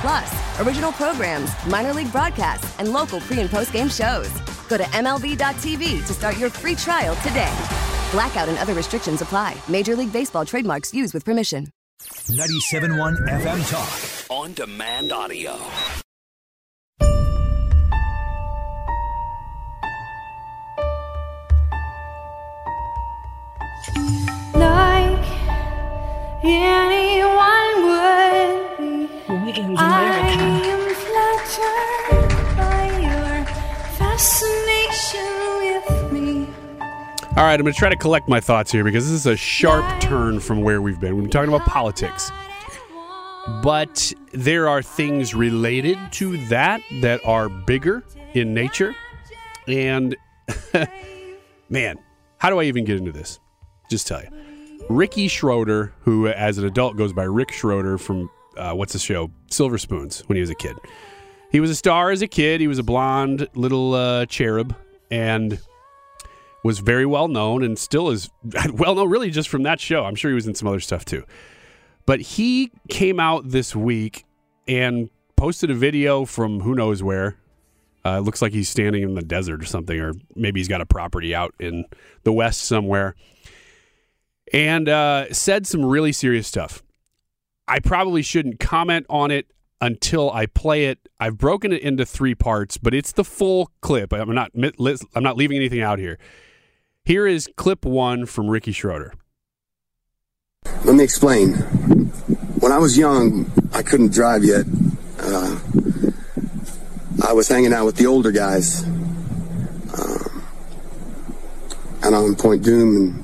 Plus, original programs, minor league broadcasts, and local pre and post game shows. Go to MLB.tv to start your free trial today. Blackout and other restrictions apply. Major League Baseball trademarks used with permission. 97.1 FM Talk. On demand audio. Like anyone would I by your fascination with me. All right, I'm going to try to collect my thoughts here because this is a sharp turn from where we've been. We've been talking about politics. But there are things related to that that are bigger in nature. And man, how do I even get into this? Just tell you. Ricky Schroeder, who as an adult goes by Rick Schroeder from uh, what's the show? Silver Spoons when he was a kid. He was a star as a kid. He was a blonde little uh, cherub and was very well known and still is well known really just from that show. I'm sure he was in some other stuff too. But he came out this week and posted a video from who knows where. Uh, it looks like he's standing in the desert or something, or maybe he's got a property out in the west somewhere. And uh, said some really serious stuff. I probably shouldn't comment on it until I play it. I've broken it into three parts, but it's the full clip. I'm not I'm not leaving anything out here. Here is clip one from Ricky Schroeder. Let me explain. When I was young, I couldn't drive yet. Uh, I was hanging out with the older guys, um, and I'm on Point Dume,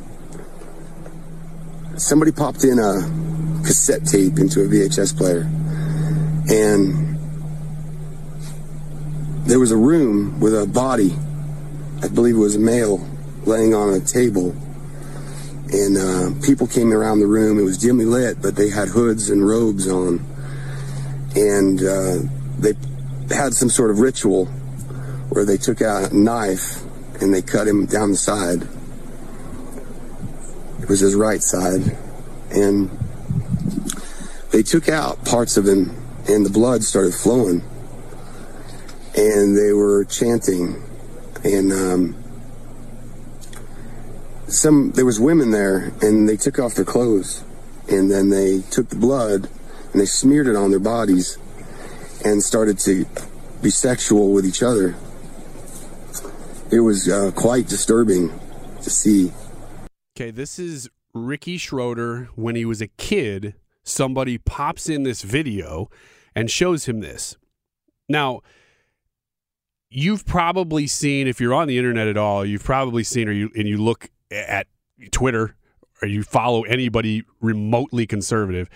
and somebody popped in a cassette tape into a VHS player, and there was a room with a body. I believe it was a male laying on a table and uh, people came around the room. It was dimly lit, but they had hoods and robes on, and uh, they had some sort of ritual where they took out a knife and they cut him down the side. It was his right side, and took out parts of him, and the blood started flowing, and they were chanting, and. Um, some there was women there and they took off their clothes. And then they took the blood and they smeared it on their bodies and started to be sexual with each other. It was uh, quite disturbing to see. Okay this is ricky schroeder when he was a kid somebody pops in this video and shows him this now you've probably seen if you're on the internet at all you've probably seen or you and you look at Twitter or you follow anybody remotely conservative,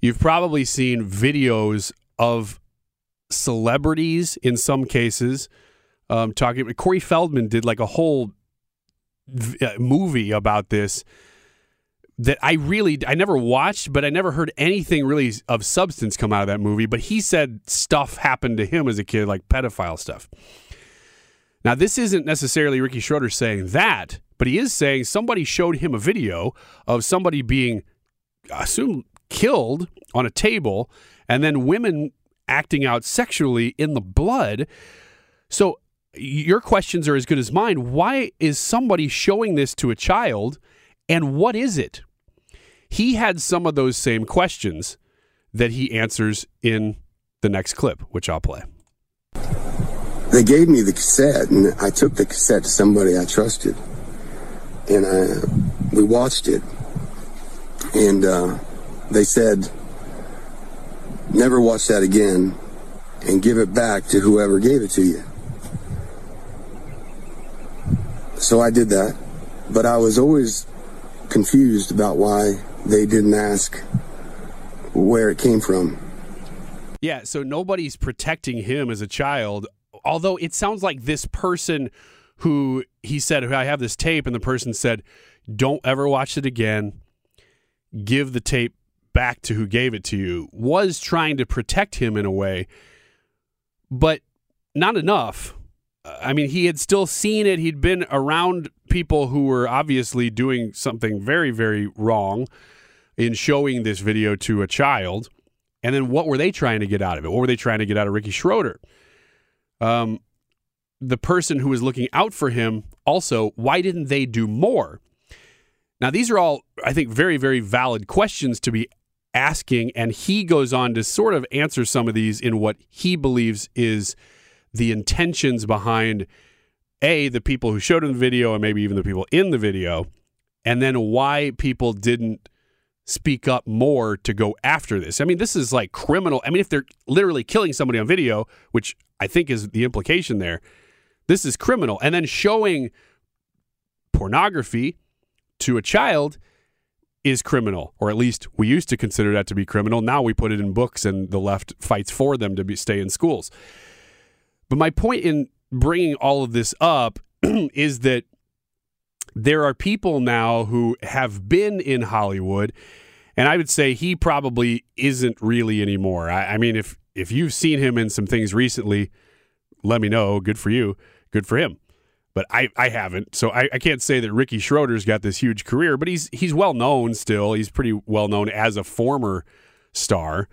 you've probably seen videos of celebrities in some cases um, talking. Corey Feldman did like a whole v- uh, movie about this that I really I never watched, but I never heard anything really of substance come out of that movie. But he said stuff happened to him as a kid, like pedophile stuff. Now, this isn't necessarily Ricky Schroeder saying that, but he is saying somebody showed him a video of somebody being, I assume, killed on a table, and then women acting out sexually in the blood. So your questions are as good as mine. Why is somebody showing this to a child, and what is it? He had some of those same questions that he answers in the next clip, which I'll play. They gave me the cassette, and I took the cassette to somebody I trusted, and I, we watched it, and uh, they said, "Never watch that again, and give it back to whoever gave it to you." So I did that, but I was always confused about why they didn't ask where it came from. Yeah, so nobody's protecting him as a child, although it sounds like this person who he said, I have this tape, and the person said, Don't ever watch it again. Give the tape back to who gave it to you, was trying to protect him in a way, but not enough. I mean, he had still seen it. He'd been around people who were obviously doing something very, very wrong in showing this video to a child. And then what were they trying to get out of it? What were they trying to get out of Ricky Schroeder? Um, the person who was looking out for him also, why didn't they do more? Now, these are all, I think, very, very valid questions to be asking. And he goes on to sort of answer some of these in what he believes is the intentions behind a the people who showed him the video and maybe even the people in the video and then why people didn't speak up more to go after this. I mean, this is like criminal. I mean, if they're literally killing somebody on video, which I think is the implication there, this is criminal. And then showing pornography to a child is criminal, or at least we used to consider that to be criminal. Now we put it in books and the left fights for them to be, stay in schools. But my point in bringing all of this up is that there are people now who have been in Hollywood, and I would say he probably isn't really anymore. I, I mean, if if you've seen him in some things recently, let me know. Good for you. Good for him. But I, I haven't, so I, I can't say that Ricky Schroeder's got this huge career. But he's he's well known still. He's pretty well known as a former star.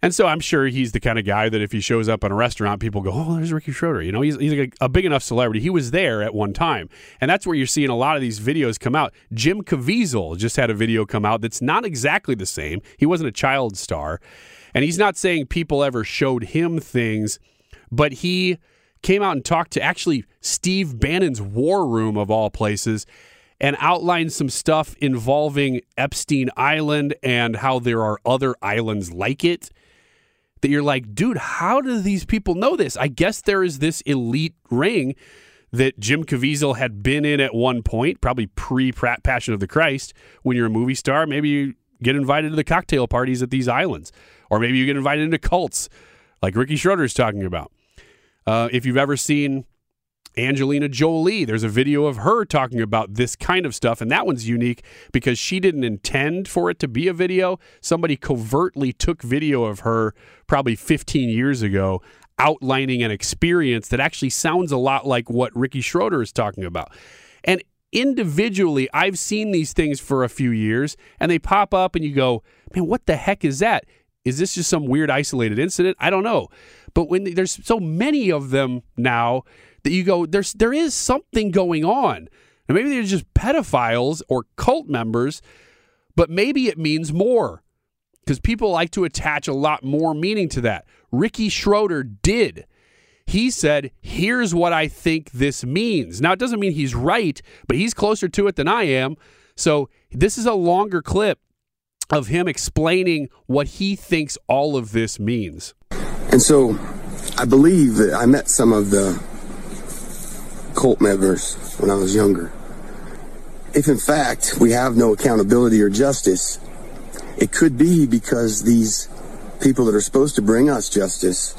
And so I'm sure he's the kind of guy that if he shows up in a restaurant, people go, "Oh, there's Ricky Schroeder." You know, he's he's a, a, big enough celebrity. He was there at one time, and that's where you're seeing a lot of these videos come out. Jim Caviezel just had a video come out that's not exactly the same. He wasn't a child star, and he's not saying people ever showed him things, but he came out and talked to actually Steve Bannon's War Room of all places and outlined some stuff involving Epstein Island and how there are other islands like it that you're like, dude, how do these people know this? I guess there is this elite ring that Jim Caviezel had been in at one point, probably pre Passion of the Christ. When you're a movie star, maybe you get invited to the cocktail parties at these islands, or maybe you get invited into cults like Ricky Schroeder is talking about. Uh, if you've ever seen Angelina Jolie. There's a video of her talking about this kind of stuff, and that one's unique because she didn't intend for it to be a video. Somebody covertly took video of her probably 15 years ago, outlining an experience that actually sounds a lot like what Ricky Schroeder is talking about. And individually, I've seen these things for a few years, and they pop up, and you go, man, what the heck is that? Is this just some weird isolated incident? I don't know. But when there's so many of them now, that you go, there's there is something going on. And maybe they're just pedophiles or cult members, but maybe it means more because people like to attach a lot more meaning to that. Ricky Schroeder did. He said, Here's what I think this means. Now, it doesn't mean he's right, but he's closer to it than I am. So, this is a longer clip of him explaining what he thinks all of this means. And so, I believe that I met some of the cult members when I was younger. If in fact we have no accountability or justice, it could be because these people that are supposed to bring us justice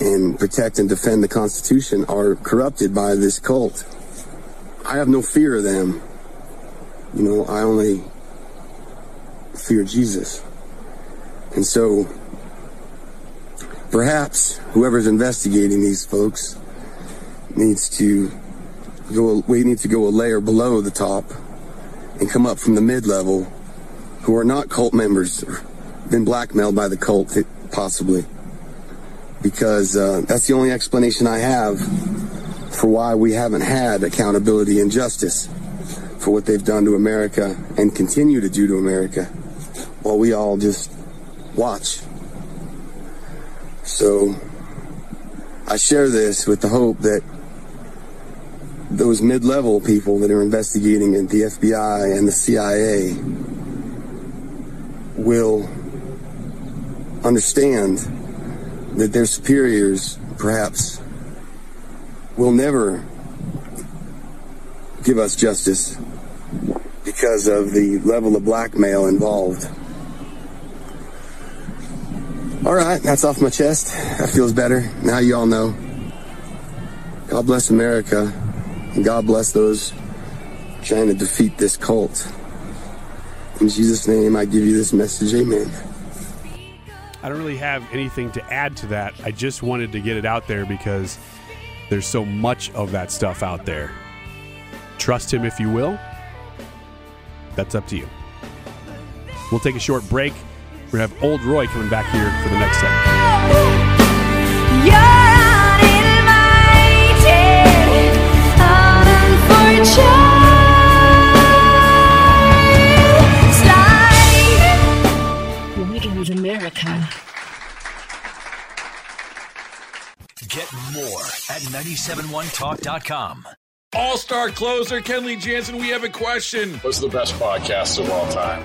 and protect and defend the Constitution are corrupted by this cult. I have no fear of them. You know, I only fear Jesus. And so, perhaps whoever's investigating these folks needs to go, we need to go a layer below the top and come up from the mid level who are not cult members, been blackmailed by the cult, possibly. Because uh, that's the only explanation I have for why we haven't had accountability and justice for what they've done to America and continue to do to America while we all just watch. So I share this with the hope that those mid-level people that are investigating at the FBI and the CIA will understand that their superiors perhaps will never give us justice because of the level of blackmail involved. All right, that's off my chest. That feels better. Now you all know. God bless America, and God bless those trying to defeat this cult. In Jesus' name, I give you this message. Amen. I don't really have anything to add to that. I just wanted to get it out there because there's so much of that stuff out there. Trust him if you will. That's up to you. We'll take a short break. We're going to have Old Roy coming back here for the next segment. You're uninvited, unfortunate. With America. Get more at 971talk.com. All star closer Kenley Jansen, we have a question. What's the best podcast of all time?